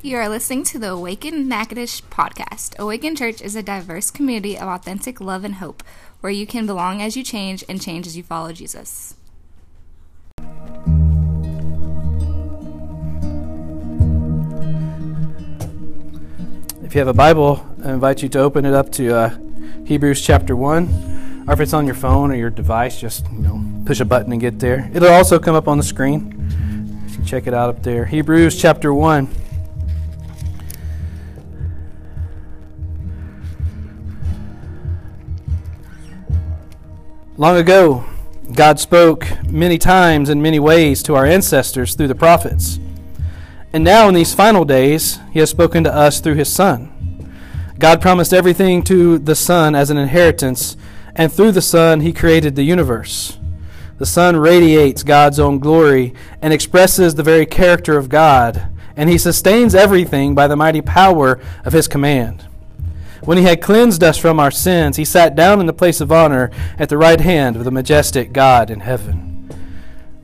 You are listening to the Awaken Natchitoches podcast. Awaken Church is a diverse community of authentic love and hope where you can belong as you change and change as you follow Jesus. If you have a Bible, I invite you to open it up to uh, Hebrews chapter 1. Or if it's on your phone or your device, just you know, push a button and get there. It'll also come up on the screen. You can check it out up there. Hebrews chapter 1. Long ago, God spoke many times in many ways to our ancestors through the prophets. And now, in these final days, He has spoken to us through His Son. God promised everything to the Son as an inheritance, and through the Son, He created the universe. The Son radiates God's own glory and expresses the very character of God, and He sustains everything by the mighty power of His command. When he had cleansed us from our sins, he sat down in the place of honor at the right hand of the majestic God in heaven.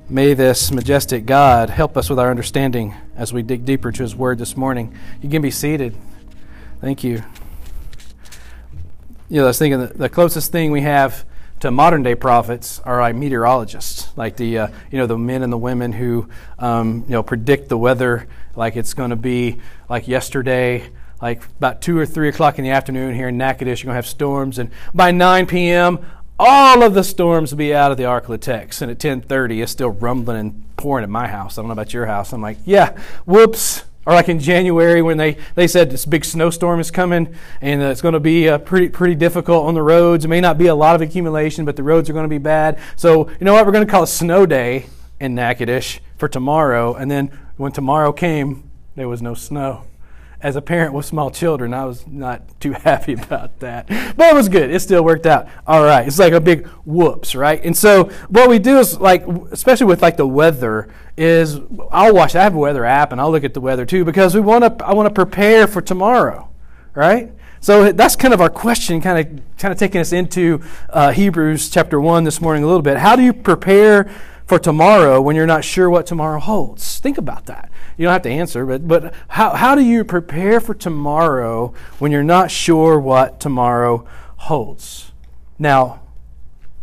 May this majestic God help us with our understanding as we dig deeper to his word this morning. You can be seated. Thank you. You know, I was thinking the, closest thing we have to modern day prophets are like meteorologists, like the uh, you know the men and the women who um, you know predict the weather, like it's going to be like yesterday like about 2 or 3 o'clock in the afternoon here in Natchitoches, you're going to have storms. And by 9 p.m., all of the storms will be out of the Arklatex. And at 10.30, it's still rumbling and pouring at my house. I don't know about your house. I'm like, yeah, whoops. Or like in January when they, they said this big snowstorm is coming and it's going to be uh, pretty, pretty difficult on the roads. It may not be a lot of accumulation, but the roads are going to be bad. So, you know what? We're going to call it snow day in Natchitoches for tomorrow. And then when tomorrow came, there was no snow as a parent with small children, I was not too happy about that. But it was good. It still worked out. All right. It's like a big whoops, right? And so what we do is like, especially with like the weather, is I'll watch. I have a weather app, and I'll look at the weather too because we want to. I want to prepare for tomorrow, right? So that's kind of our question, kind of kind of taking us into uh, Hebrews chapter one this morning a little bit. How do you prepare for tomorrow when you're not sure what tomorrow holds? Think about that. You don't have to answer, but, but how, how do you prepare for tomorrow when you're not sure what tomorrow holds? Now,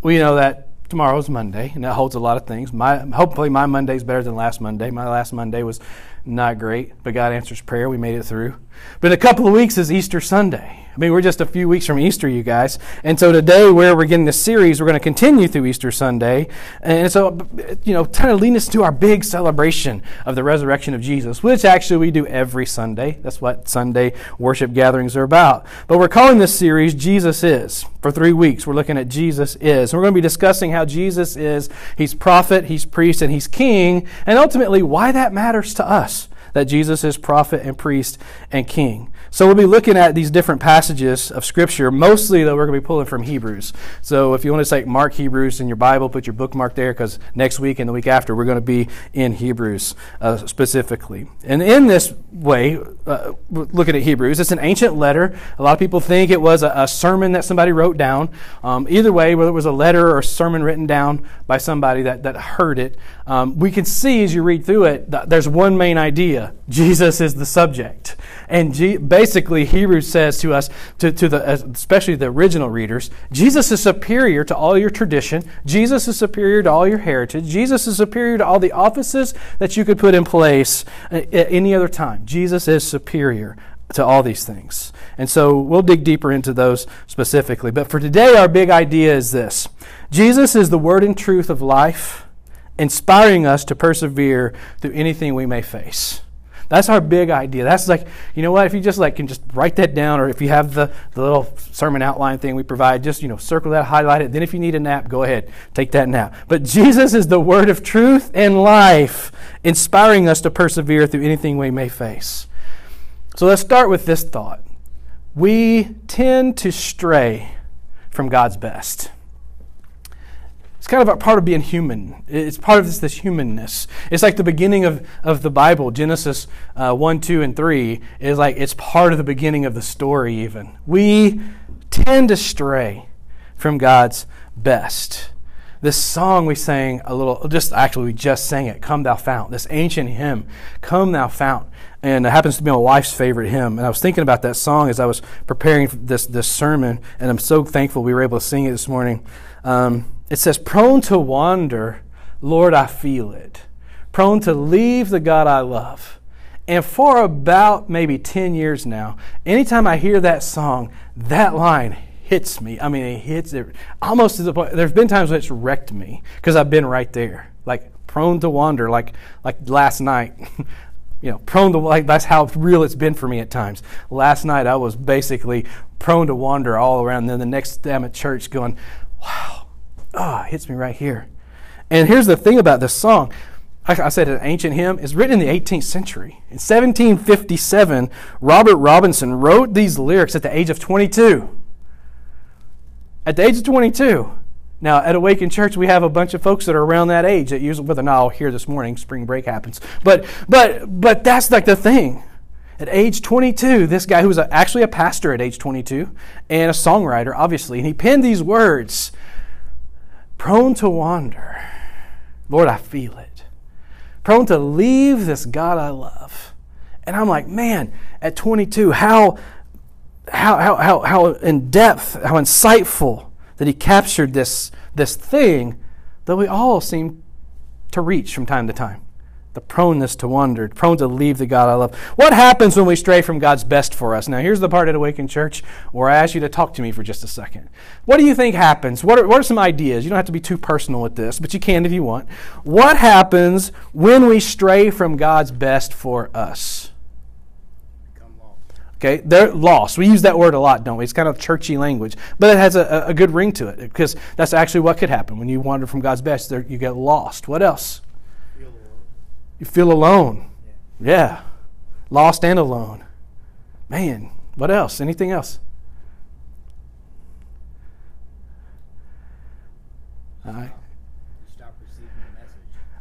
we know that tomorrow is Monday, and that holds a lot of things. My, hopefully, my Monday is better than last Monday. My last Monday was not great, but God answers prayer. We made it through. But in a couple of weeks is Easter Sunday. I mean, we're just a few weeks from Easter, you guys. And so today, where we're getting this series, we're going to continue through Easter Sunday. And so, you know, kind of lead us to our big celebration of the resurrection of Jesus, which actually we do every Sunday. That's what Sunday worship gatherings are about. But we're calling this series Jesus Is. For three weeks, we're looking at Jesus Is. And we're going to be discussing how Jesus is. He's prophet, he's priest, and he's king. And ultimately, why that matters to us that Jesus is prophet and priest and king. So we'll be looking at these different passages of Scripture. Mostly, though, we're going to be pulling from Hebrews. So if you want to say mark Hebrews in your Bible, put your bookmark there because next week and the week after, we're going to be in Hebrews uh, specifically. And in this way, uh, looking at Hebrews, it's an ancient letter. A lot of people think it was a, a sermon that somebody wrote down. Um, either way, whether it was a letter or a sermon written down by somebody that, that heard it, um, we can see as you read through it, there's one main idea Jesus is the subject. And basically, Hebrews says to us, to, to the, uh, especially the original readers, Jesus is superior to all your tradition. Jesus is superior to all your heritage. Jesus is superior to all the offices that you could put in place at any other time. Jesus is superior to all these things. And so we'll dig deeper into those specifically. But for today, our big idea is this Jesus is the word and truth of life, inspiring us to persevere through anything we may face. That's our big idea. That's like, you know what, if you just like can just write that down, or if you have the, the little sermon outline thing we provide, just, you know, circle that, highlight it. Then if you need a nap, go ahead, take that nap. But Jesus is the word of truth and life, inspiring us to persevere through anything we may face. So let's start with this thought. We tend to stray from God's best. Kind of a part of being human. It's part of this, this humanness. It's like the beginning of, of the Bible, Genesis uh, 1, 2, and 3, is like it's part of the beginning of the story, even. We tend to stray from God's best. this song we sang a little, just actually we just sang it, Come Thou Fount, this ancient hymn, Come Thou Fount. And it happens to be my wife's favorite hymn. And I was thinking about that song as I was preparing this, this sermon, and I'm so thankful we were able to sing it this morning. Um, it says, Prone to wander, Lord, I feel it. Prone to leave the God I love. And for about maybe 10 years now, anytime I hear that song, that line hits me. I mean, it hits it almost to the point. There's been times when it's wrecked me because I've been right there, like prone to wander, like like last night. you know, prone to like that's how real it's been for me at times. Last night I was basically prone to wander all around. And then the next day I'm at church going, "Wow, ah, it hits me right here." And here's the thing about this song. I said an ancient hymn is written in the 18th century. In 1757, Robert Robinson wrote these lyrics at the age of 22 at the age of 22. Now, at Awaken Church, we have a bunch of folks that are around that age that usually, whether or not hear this morning, spring break happens. But, but, but that's like the thing. At age 22, this guy who was actually a pastor at age 22 and a songwriter, obviously, and he penned these words prone to wander. Lord, I feel it. Prone to leave this God I love. And I'm like, man, at 22, how how, how, how, how in depth, how insightful that he captured this, this thing that we all seem to reach from time to time. The proneness to wander, prone to leave the God I love. What happens when we stray from God's best for us? Now, here's the part at Awaken Church where I ask you to talk to me for just a second. What do you think happens? What are, what are some ideas? You don't have to be too personal with this, but you can if you want. What happens when we stray from God's best for us? Become lost. Okay, they're lost. We use that word a lot, don't we? It's kind of churchy language, but it has a, a good ring to it because that's actually what could happen when you wander from God's best. You get lost. What else? You feel alone. Yeah. yeah, lost and alone. Man, what else? Anything else? All right.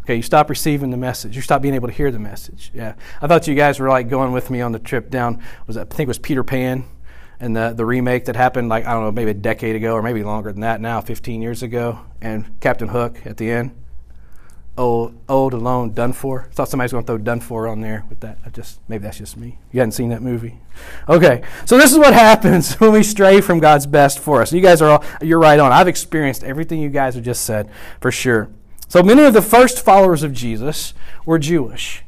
Okay, you stop receiving the message. You stop being able to hear the message. Yeah. I thought you guys were like going with me on the trip down. Was that, I think it was Peter Pan and the, the remake that happened like, I don't know, maybe a decade ago or maybe longer than that now, 15 years ago. And Captain Hook at the end. Old, old, alone, done for. I thought somebody's going to throw done for on there with that. I just maybe that's just me. You hadn't seen that movie, okay? So this is what happens when we stray from God's best for us. You guys are all you're right on. I've experienced everything you guys have just said for sure. So many of the first followers of Jesus were Jewish.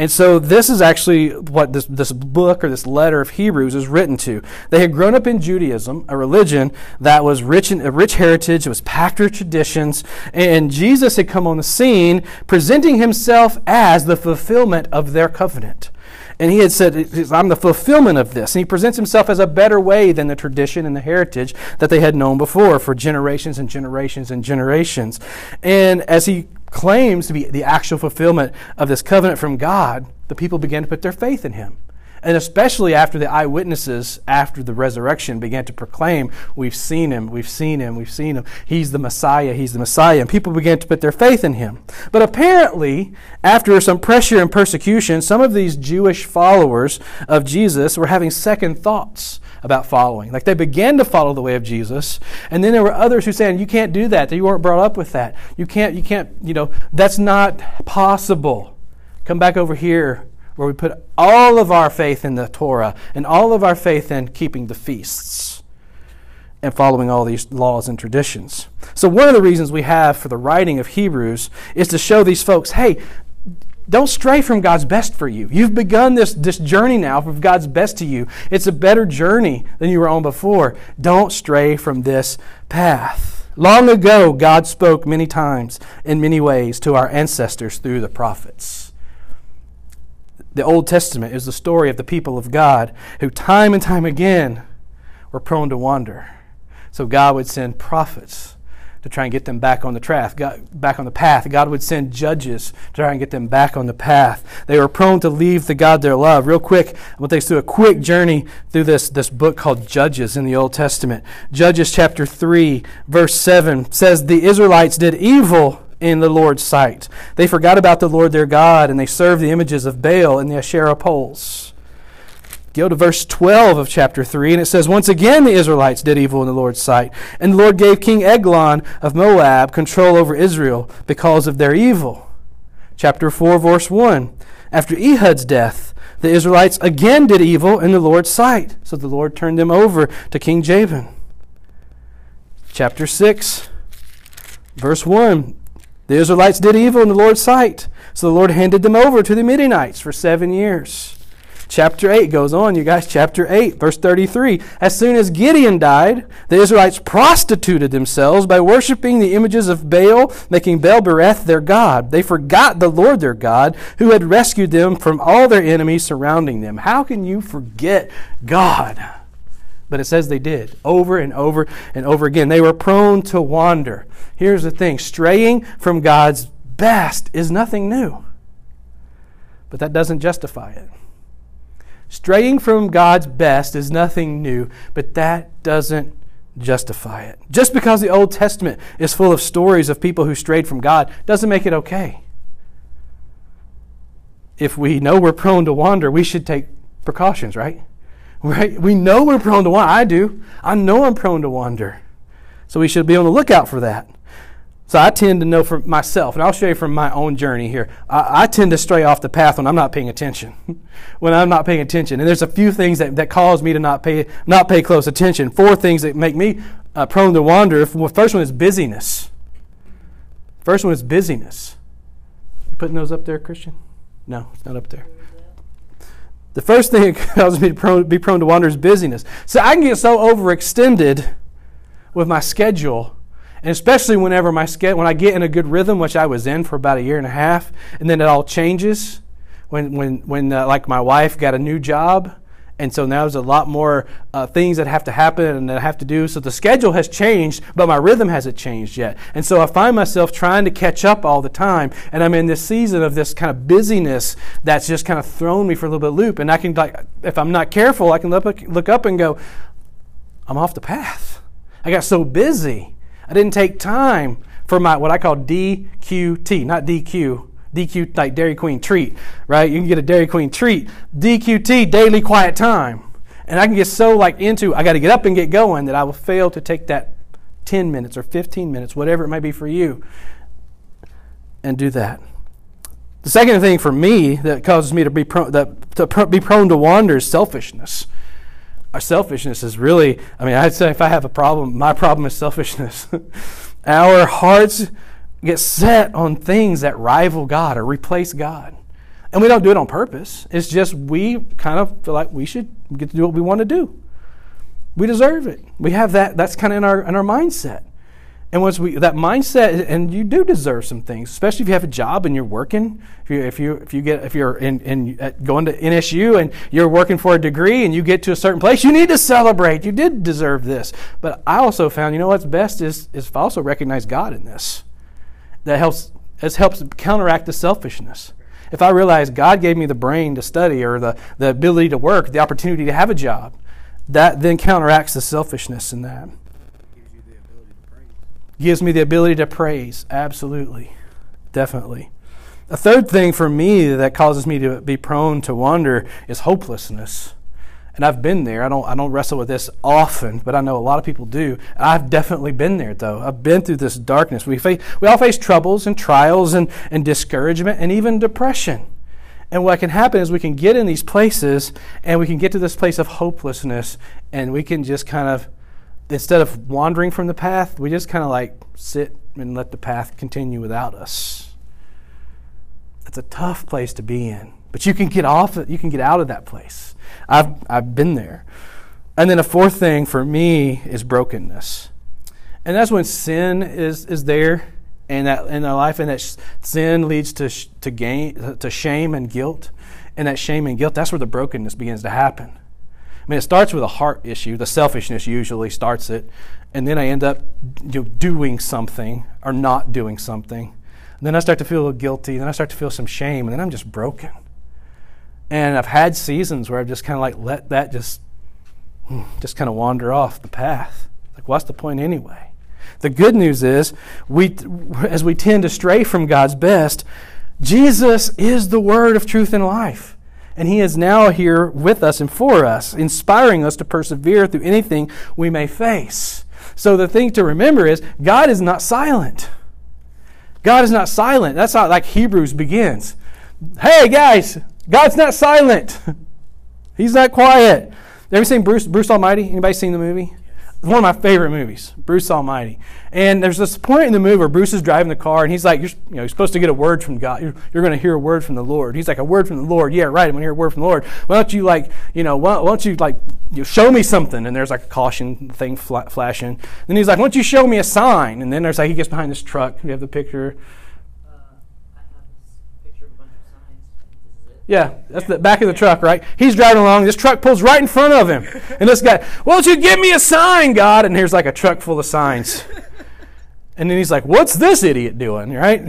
And so this is actually what this, this book or this letter of Hebrews is written to. They had grown up in Judaism, a religion that was rich in a rich heritage, it was packed with traditions, and Jesus had come on the scene presenting himself as the fulfillment of their covenant. And he had said, I'm the fulfillment of this. And he presents himself as a better way than the tradition and the heritage that they had known before for generations and generations and generations. And as he claims to be the actual fulfillment of this covenant from God, the people began to put their faith in him. And especially after the eyewitnesses after the resurrection began to proclaim, We've seen him, we've seen him, we've seen him. He's the Messiah, he's the Messiah. And people began to put their faith in him. But apparently, after some pressure and persecution, some of these Jewish followers of Jesus were having second thoughts about following. Like they began to follow the way of Jesus, and then there were others who said, "You can't do that. You weren't brought up with that. You can't. You can't. You know, that's not possible. Come back over here where we put all of our faith in the Torah and all of our faith in keeping the feasts and following all these laws and traditions. So, one of the reasons we have for the writing of Hebrews is to show these folks hey, don't stray from God's best for you. You've begun this, this journey now of God's best to you. It's a better journey than you were on before. Don't stray from this path. Long ago, God spoke many times in many ways to our ancestors through the prophets. The Old Testament is the story of the people of God who, time and time again, were prone to wander. So God would send prophets to try and get them back on the path. Back on the path. God would send judges to try and get them back on the path. They were prone to leave the God they love. Real quick, I want to take us through a quick journey through this, this book called Judges in the Old Testament. Judges chapter 3, verse 7 says, The Israelites did evil in the Lord's sight. They forgot about the Lord their God and they served the images of Baal and the Asherah poles. Go to verse 12 of chapter 3, and it says, Once again the Israelites did evil in the Lord's sight, and the Lord gave King Eglon of Moab control over Israel because of their evil. Chapter 4, verse 1. After Ehud's death, the Israelites again did evil in the Lord's sight, so the Lord turned them over to King Jabin. Chapter 6, verse 1. The Israelites did evil in the Lord's sight, so the Lord handed them over to the Midianites for seven years. Chapter 8 goes on, you guys. Chapter 8, verse 33. As soon as Gideon died, the Israelites prostituted themselves by worshiping the images of Baal, making Baal Berith their God. They forgot the Lord their God, who had rescued them from all their enemies surrounding them. How can you forget God? But it says they did over and over and over again. They were prone to wander. Here's the thing straying from God's best is nothing new, but that doesn't justify it. Straying from God's best is nothing new, but that doesn't justify it. Just because the Old Testament is full of stories of people who strayed from God doesn't make it okay. If we know we're prone to wander, we should take precautions, right? Right? We know we're prone to wander. I do. I know I'm prone to wander. So we should be on the lookout for that. So I tend to know for myself, and I'll show you from my own journey here. I, I, tend to stray off the path when I'm not paying attention. when I'm not paying attention, and there's a few things that, that cause me to not pay not pay close attention. Four things that make me uh, prone to wander. First one is busyness. First one is busyness. You putting those up there, Christian? No, it's not up there. The first thing that causes me to prone, be prone to wander is busyness. So I can get so overextended with my schedule and especially whenever my schedule, when I get in a good rhythm, which I was in for about a year and a half, and then it all changes. When when when uh, like my wife got a new job, and so now there's a lot more uh, things that have to happen and that I have to do. So the schedule has changed, but my rhythm hasn't changed yet. And so I find myself trying to catch up all the time, and I'm in this season of this kind of busyness that's just kind of thrown me for a little bit loop. And I can like, if I'm not careful, I can look look up and go, I'm off the path. I got so busy I didn't take time for my what I call DQT, not DQ. DQ like Dairy Queen treat, right? You can get a Dairy Queen treat. DQT, daily quiet time. And I can get so like into I got to get up and get going that I will fail to take that 10 minutes or 15 minutes, whatever it may be for you, and do that. The second thing for me that causes me to be prone, that, to be prone to wander is selfishness our selfishness is really, I mean, I'd say if I have a problem, my problem is selfishness. our hearts get set on things that rival God or replace God. And we don't do it on purpose. It's just we kind of feel like we should get to do what we want to do. We deserve it. We have that, that's kind of in our, in our mindset. And once we that mindset, and you do deserve some things, especially if you have a job and you're working. If you if you if you get if you're in, in going to NSU and you're working for a degree and you get to a certain place, you need to celebrate. You did deserve this. But I also found, you know, what's best is is also recognize God in this. That helps. This helps counteract the selfishness. If I realize God gave me the brain to study or the, the ability to work, the opportunity to have a job, that then counteracts the selfishness in that gives me the ability to praise. Absolutely. Definitely. A third thing for me that causes me to be prone to wander is hopelessness. And I've been there. I don't, I don't wrestle with this often, but I know a lot of people do. I've definitely been there, though. I've been through this darkness. We, face, we all face troubles and trials and, and discouragement and even depression. And what can happen is we can get in these places and we can get to this place of hopelessness and we can just kind of instead of wandering from the path, we just kind of like sit and let the path continue without us. It's a tough place to be in, but you can get off. You can get out of that place. I've I've been there. And then a fourth thing for me is brokenness, and that's when sin is is there in that in our life, and that sin leads to to gain to shame and guilt, and that shame and guilt. That's where the brokenness begins to happen mean, it starts with a heart issue. The selfishness usually starts it. And then I end up you know, doing something or not doing something. And then I start to feel guilty. Then I start to feel some shame. And then I'm just broken. And I've had seasons where I've just kind of like let that just, hmm, just kind of wander off the path. Like, what's the point anyway? The good news is, we, as we tend to stray from God's best, Jesus is the word of truth and life. And He is now here with us and for us, inspiring us to persevere through anything we may face. So the thing to remember is God is not silent. God is not silent. That's how like Hebrews begins. Hey guys, God's not silent. He's not quiet. Ever seen Bruce Bruce Almighty? Anybody seen the movie? One of my favorite movies, Bruce Almighty. And there's this point in the movie where Bruce is driving the car, and he's like, "You're, you know, you're supposed to get a word from God. You're, you're going to hear a word from the Lord." He's like, "A word from the Lord? Yeah, right. I'm going to hear a word from the Lord. Why don't you like, you know, why, why don't you like, you show me something?" And there's like a caution thing fl- flashing. Then he's like, "Why don't you show me a sign?" And then there's like he gets behind this truck. You have the picture. Yeah, that's the back of the truck, right? He's driving along. This truck pulls right in front of him. And this guy, won't you give me a sign, God? And here's like a truck full of signs. And then he's like, what's this idiot doing, right?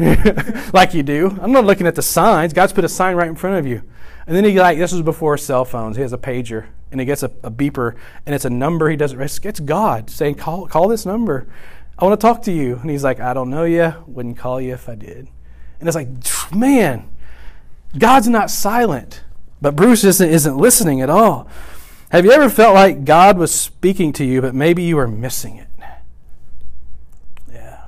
like you do. I'm not looking at the signs. God's put a sign right in front of you. And then he like, this was before cell phones. He has a pager and he gets a, a beeper and it's a number he doesn't, it's, it's God saying, call, call this number. I want to talk to you. And he's like, I don't know you. Wouldn't call you if I did. And it's like, man, God's not silent, but Bruce isn't, isn't listening at all. Have you ever felt like God was speaking to you, but maybe you were missing it? Yeah,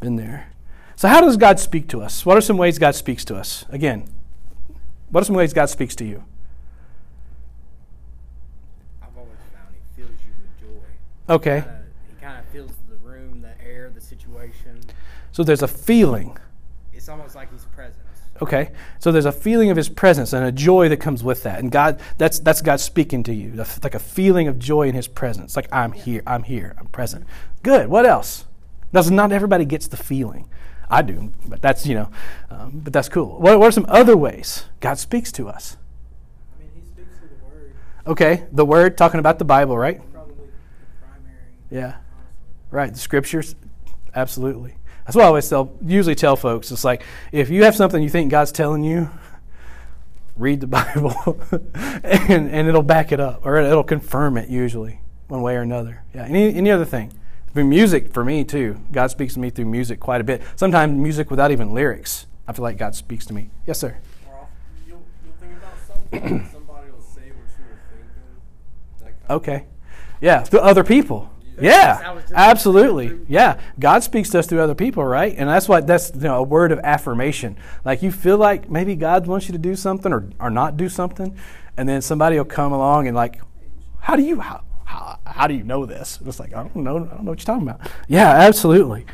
been there. So, how does God speak to us? What are some ways God speaks to us? Again, what are some ways God speaks to you? I've always found He fills you with joy. Okay. Kinda, he kind of fills the room, the air, the situation. So there's a feeling. It's almost like. Okay, so there's a feeling of His presence and a joy that comes with that, and God, that's that's God speaking to you, like a feeling of joy in His presence. Like I'm here, I'm here, I'm present. Good. What else? Does not everybody gets the feeling? I do, but that's you know, um, but that's cool. What, what are some other ways God speaks to us? I mean, He speaks through the Word. Okay, the Word, talking about the Bible, right? Probably the primary. Yeah, right. The Scriptures, absolutely. That's what I always tell, usually tell folks. It's like if you have something you think God's telling you, read the Bible, and, and it'll back it up, or it'll confirm it usually, one way or another. Yeah. Any any other thing? Through music for me too. God speaks to me through music quite a bit. Sometimes music without even lyrics. I feel like God speaks to me. Yes, sir. You'll, you'll think about something, and somebody will say what you were thinking. That kind Okay. Yeah, through other people. Yeah, absolutely. Yeah, God speaks to us through other people, right? And that's what that's you know, a word of affirmation. Like you feel like maybe God wants you to do something or, or not do something, and then somebody will come along and like, how do you how, how, how do you know this? And it's like I don't know. I don't know what you're talking about. Yeah, absolutely.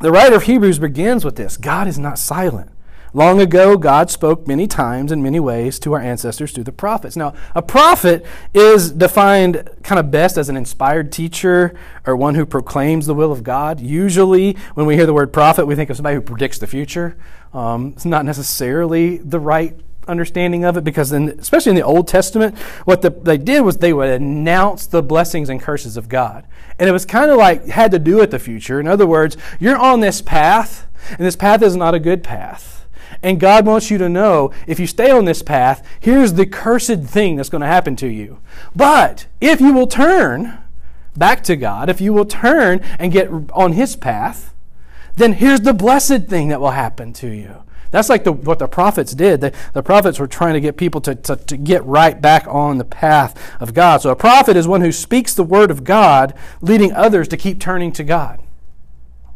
The writer of Hebrews begins with this: God is not silent. Long ago, God spoke many times in many ways to our ancestors through the prophets. Now, a prophet is defined kind of best as an inspired teacher or one who proclaims the will of God. Usually, when we hear the word prophet, we think of somebody who predicts the future. Um, it's not necessarily the right understanding of it because, in, especially in the Old Testament, what the, they did was they would announce the blessings and curses of God. And it was kind of like had to do with the future. In other words, you're on this path, and this path is not a good path. And God wants you to know if you stay on this path, here's the cursed thing that's going to happen to you. But if you will turn back to God, if you will turn and get on His path, then here's the blessed thing that will happen to you. That's like the, what the prophets did. The, the prophets were trying to get people to, to, to get right back on the path of God. So a prophet is one who speaks the word of God, leading others to keep turning to God.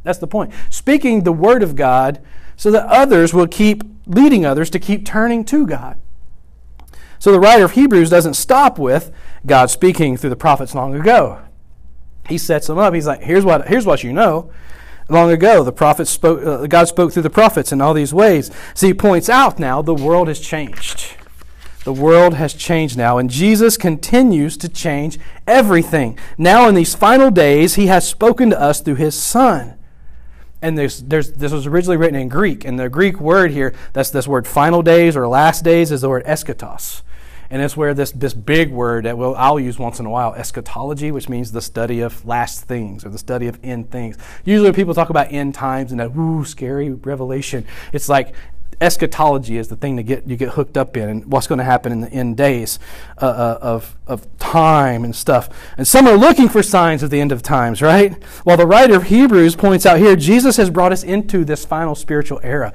That's the point. Speaking the word of God so that others will keep leading others to keep turning to God. So the writer of Hebrews doesn't stop with God speaking through the prophets long ago. He sets them up. He's like, here's what, here's what you know. Long ago, the prophets spoke, uh, God spoke through the prophets in all these ways. So he points out now the world has changed. The world has changed now, and Jesus continues to change everything. Now, in these final days, he has spoken to us through his Son and there's, there's, this was originally written in Greek, and the Greek word here, that's this word final days or last days, is the word eschatos. And it's where this, this big word that we'll, I'll use once in a while, eschatology, which means the study of last things or the study of end things. Usually when people talk about end times and that, ooh, scary revelation, it's like eschatology is the thing to get you get hooked up in and what's going to happen in the end days uh, uh, of, of time and stuff and some are looking for signs of the end of times right while the writer of hebrews points out here jesus has brought us into this final spiritual era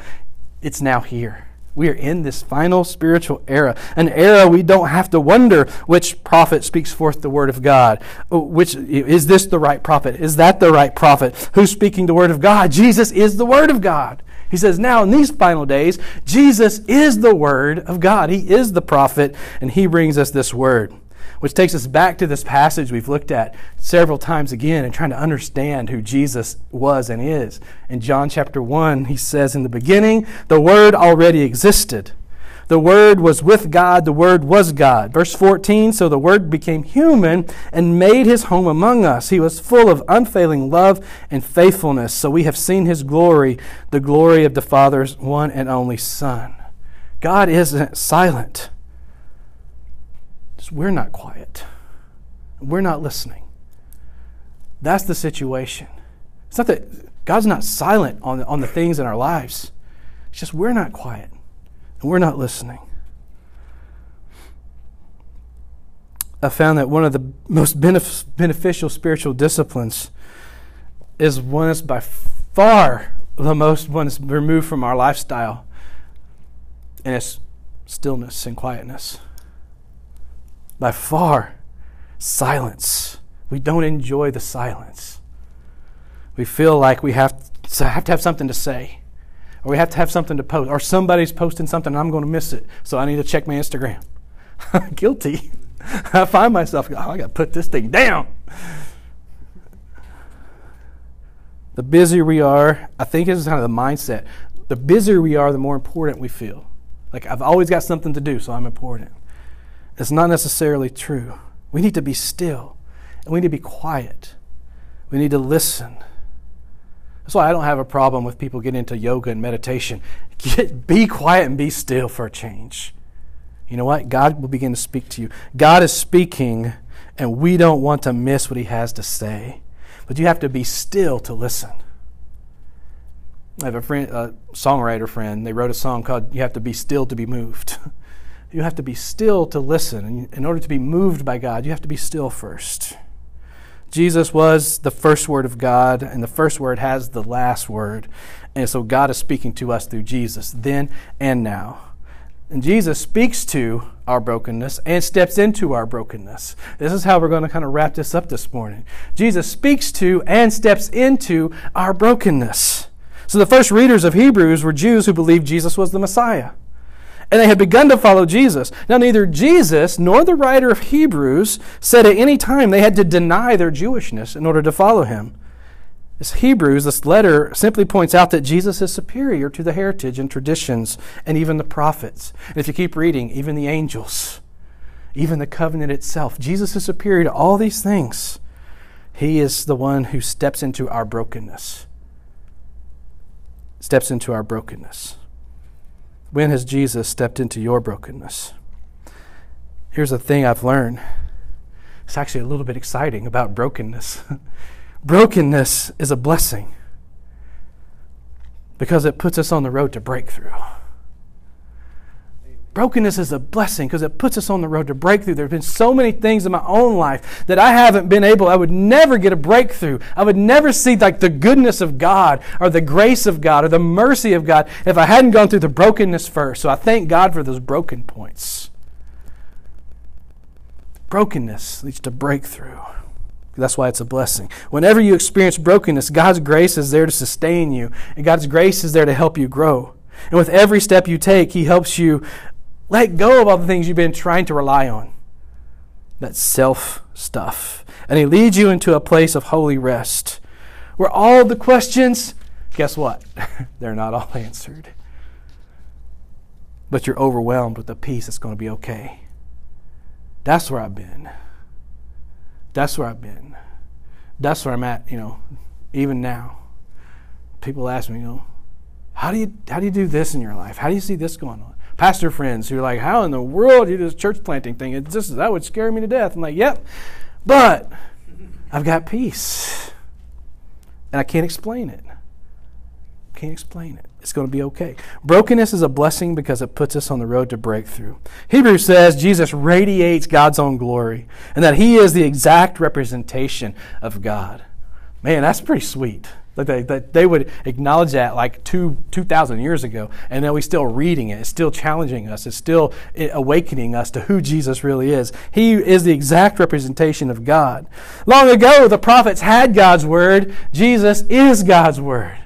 it's now here We are in this final spiritual era, an era we don't have to wonder which prophet speaks forth the word of God. Oh, Which is this the right prophet? Is that the right prophet? Who's speaking the word of God? Jesus is the word of God. He says, now in these final days, Jesus is the word of God. He is the prophet, and he brings us this word which takes us back to this passage we've looked at several times again and trying to understand who Jesus was and is. In John chapter 1, he says, In the beginning, the Word already existed. The Word was with God, the Word was God. Verse 14, so the Word became human and made his home among us. He was full of unfailing love and faithfulness. So we have seen his glory, the glory of the Father's one and only Son. God isn't silent. Just we're not quiet. We're not listening. That's the situation. It's not that God's not silent on, on the things in our lives. It's just we're not quiet and we're not listening. I found that one of the most benef- beneficial spiritual disciplines is one that's by far the most one that's removed from our lifestyle, and it's stillness and quietness by far silence. We don't enjoy the silence. We feel like we have to have, to have something to say, or we have to have something to post, or somebody's posting something and I'm going to miss it, so I need to check my Instagram. Guilty. I find myself, oh, I got to put this thing down. The busier we are, I think this is kind of the mindset. The busier we are, the more important we feel. Like I've always got something to do, so I'm important. It's not necessarily true. We need to be still and we need to be quiet. We need to listen. That's why I don't have a problem with people getting into yoga and meditation. Get, be quiet and be still for a change. You know what? God will begin to speak to you. God is speaking, and we don't want to miss what He has to say. But you have to be still to listen. I have a friend, a songwriter friend. They wrote a song called "You Have to Be Still to Be Moved." you have to be still to listen. In order to be moved by God, you have to be still first. Jesus was the first word of God, and the first word has the last word. And so God is speaking to us through Jesus, then and now. And Jesus speaks to our brokenness and steps into our brokenness. This is how we're going to kind of wrap this up this morning. Jesus speaks to and steps into our brokenness. So the first readers of Hebrews were Jews who believed Jesus was the Messiah and they had begun to follow Jesus. Now, neither Jesus nor the writer of Hebrews said at any time they had to deny their Jewishness in order to follow him. This Hebrews, this letter simply points out that Jesus is superior to the heritage and traditions and even the prophets. And if you keep reading, even the angels, even the covenant itself, Jesus is superior to all these things. He is the one who steps into our brokenness. Steps into our brokenness. When has Jesus stepped into your brokenness? Here's a thing I've learned. It's actually a little bit exciting about brokenness. brokenness is a blessing because it puts us on the road to breakthrough. Brokenness is a blessing because it puts us on the road to breakthrough. There have been so many things in my own life that I haven't been able, I would never get a breakthrough. I would never see like the goodness of God or the grace of God or the mercy of God if I hadn't gone through the brokenness first. So I thank God for those broken points. Brokenness leads to breakthrough. That's why it's a blessing. Whenever you experience brokenness, God's grace is there to sustain you, and God's grace is there to help you grow. And with every step you take, He helps you let go of all the things you've been trying to rely on. That self stuff. And He leads you into a place of holy rest where all the questions, guess what? They're not all answered. But you're overwhelmed with the peace that's going to be okay. That's where I've been. That's where I've been. That's where I'm at, you know, even now. People ask me, you know, how do you how do you do this in your life? How do you see this going on? Pastor friends who are like, how in the world do you do this church planting thing? It's just that would scare me to death. I'm like, yep, but I've got peace, and I can't explain it. Can't explain it. It's going to be okay. Brokenness is a blessing because it puts us on the road to breakthrough. Hebrews says Jesus radiates God's own glory and that he is the exact representation of God. Man, that's pretty sweet. That they, they would acknowledge that like two, 2,000 years ago, and that we're still reading it. It's still challenging us. It's still eh, awakening us to who Jesus really is. He is the exact representation of God. Long ago, the prophets had God's word. Jesus is God's word.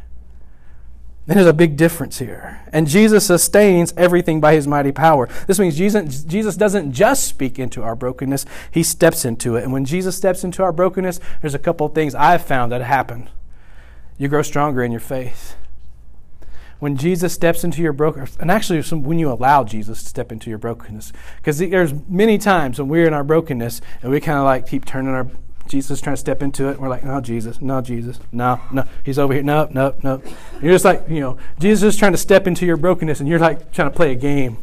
There's a big difference here. And Jesus sustains everything by his mighty power. This means Jesus, Jesus doesn't just speak into our brokenness, he steps into it. And when Jesus steps into our brokenness, there's a couple of things I've found that happen you grow stronger in your faith. When Jesus steps into your brokenness, and actually when you allow Jesus to step into your brokenness, because there's many times when we're in our brokenness and we kind of like keep turning our Jesus trying to step into it. And we're like, no, Jesus, no, Jesus, no, no. He's over here. No, no, no. You're just like, you know, Jesus is trying to step into your brokenness, and you're like trying to play a game.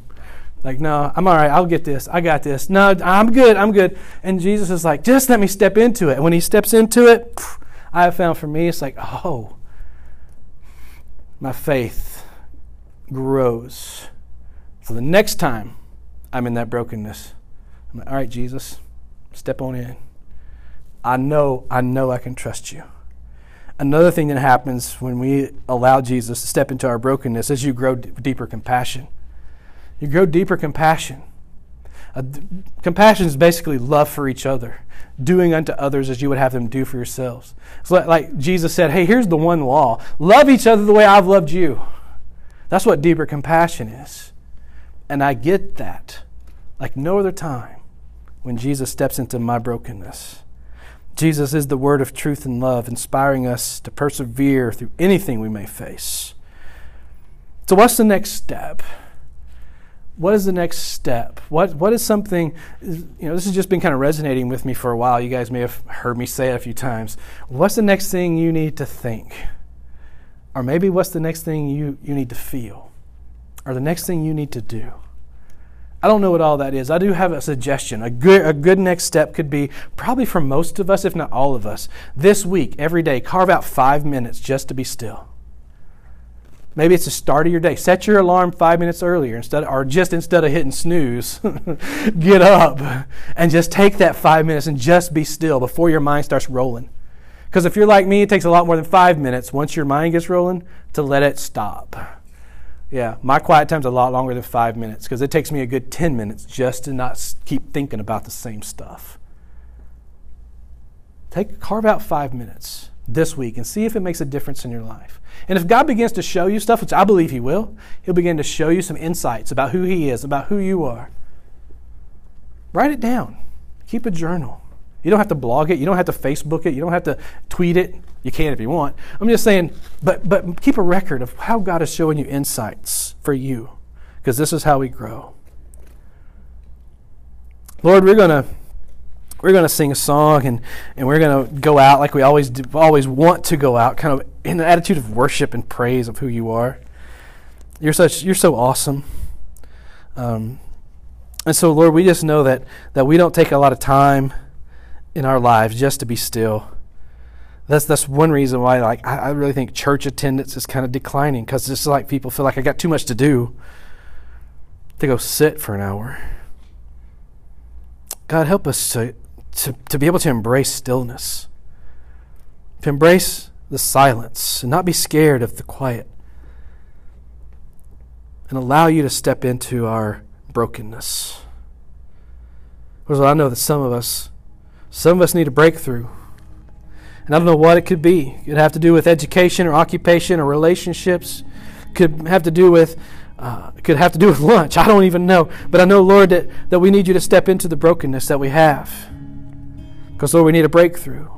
Like, no, I'm all right. I'll get this. I got this. No, I'm good. I'm good. And Jesus is like, just let me step into it. And when he steps into it, I have found for me, it's like, oh, my faith grows. So the next time I'm in that brokenness, I'm like, all right, Jesus, step on in. I know, I know I can trust you. Another thing that happens when we allow Jesus to step into our brokenness is you grow d- deeper compassion. You grow deeper compassion. Uh, compassion is basically love for each other, doing unto others as you would have them do for yourselves. So, like, like Jesus said, hey, here's the one law love each other the way I've loved you. That's what deeper compassion is. And I get that like no other time when Jesus steps into my brokenness. Jesus is the word of truth and love, inspiring us to persevere through anything we may face. So, what's the next step? What is the next step? What what is something you know, this has just been kind of resonating with me for a while. You guys may have heard me say it a few times. What's the next thing you need to think? Or maybe what's the next thing you, you need to feel? Or the next thing you need to do? I don't know what all that is. I do have a suggestion. A good, a good next step could be probably for most of us, if not all of us, this week, every day, carve out five minutes just to be still. Maybe it's the start of your day. Set your alarm five minutes earlier instead, or just instead of hitting snooze, get up and just take that five minutes and just be still before your mind starts rolling. Because if you're like me, it takes a lot more than five minutes once your mind gets rolling to let it stop. Yeah, my quiet time's a lot longer than five minutes because it takes me a good 10 minutes just to not keep thinking about the same stuff. Take, carve out five minutes this week and see if it makes a difference in your life. And if God begins to show you stuff, which I believe He will, He'll begin to show you some insights about who He is, about who you are. Write it down. Keep a journal. You don't have to blog it. You don't have to Facebook it. You don't have to tweet it. You can if you want. I'm just saying, but, but keep a record of how God is showing you insights for you, because this is how we grow. Lord, we're going to we're going to sing a song and, and we're going to go out like we always do, always want to go out, kind of in an attitude of worship and praise of who you are. You're such you're so awesome. Um, and so, Lord, we just know that that we don't take a lot of time in our lives just to be still. That's that's one reason why like I, I really think church attendance is kind of declining because it's like people feel like I got too much to do to go sit for an hour. God, help us to to, to be able to embrace stillness, to embrace the silence, and not be scared of the quiet, and allow you to step into our brokenness. Because I know that some of us, some of us need a breakthrough. And I don't know what it could be. It could have to do with education or occupation or relationships. Could have to do with uh, could have to do with lunch. I don't even know. But I know, Lord, that, that we need you to step into the brokenness that we have. Because, Lord, we need a breakthrough.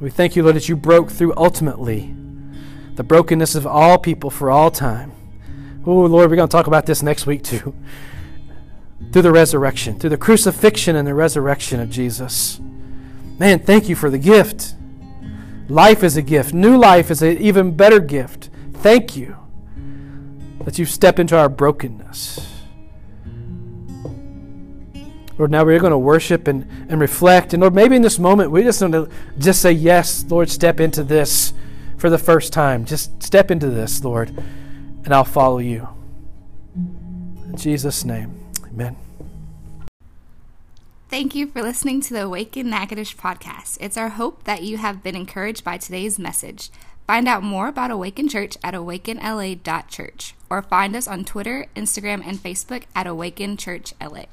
We thank you, Lord, that you broke through ultimately the brokenness of all people for all time. Oh, Lord, we're going to talk about this next week too. Through the resurrection, through the crucifixion and the resurrection of Jesus. Man, thank you for the gift. Life is a gift. New life is an even better gift. Thank you that you step into our brokenness. Lord, now we're going to worship and, and reflect. And Lord, maybe in this moment we just want to just say, Yes, Lord, step into this for the first time. Just step into this, Lord, and I'll follow you. In Jesus' name, amen. Thank you for listening to the Awaken Natchitoches podcast. It's our hope that you have been encouraged by today's message. Find out more about Awaken Church at awakenla.church or find us on Twitter, Instagram, and Facebook at Awaken Church LA.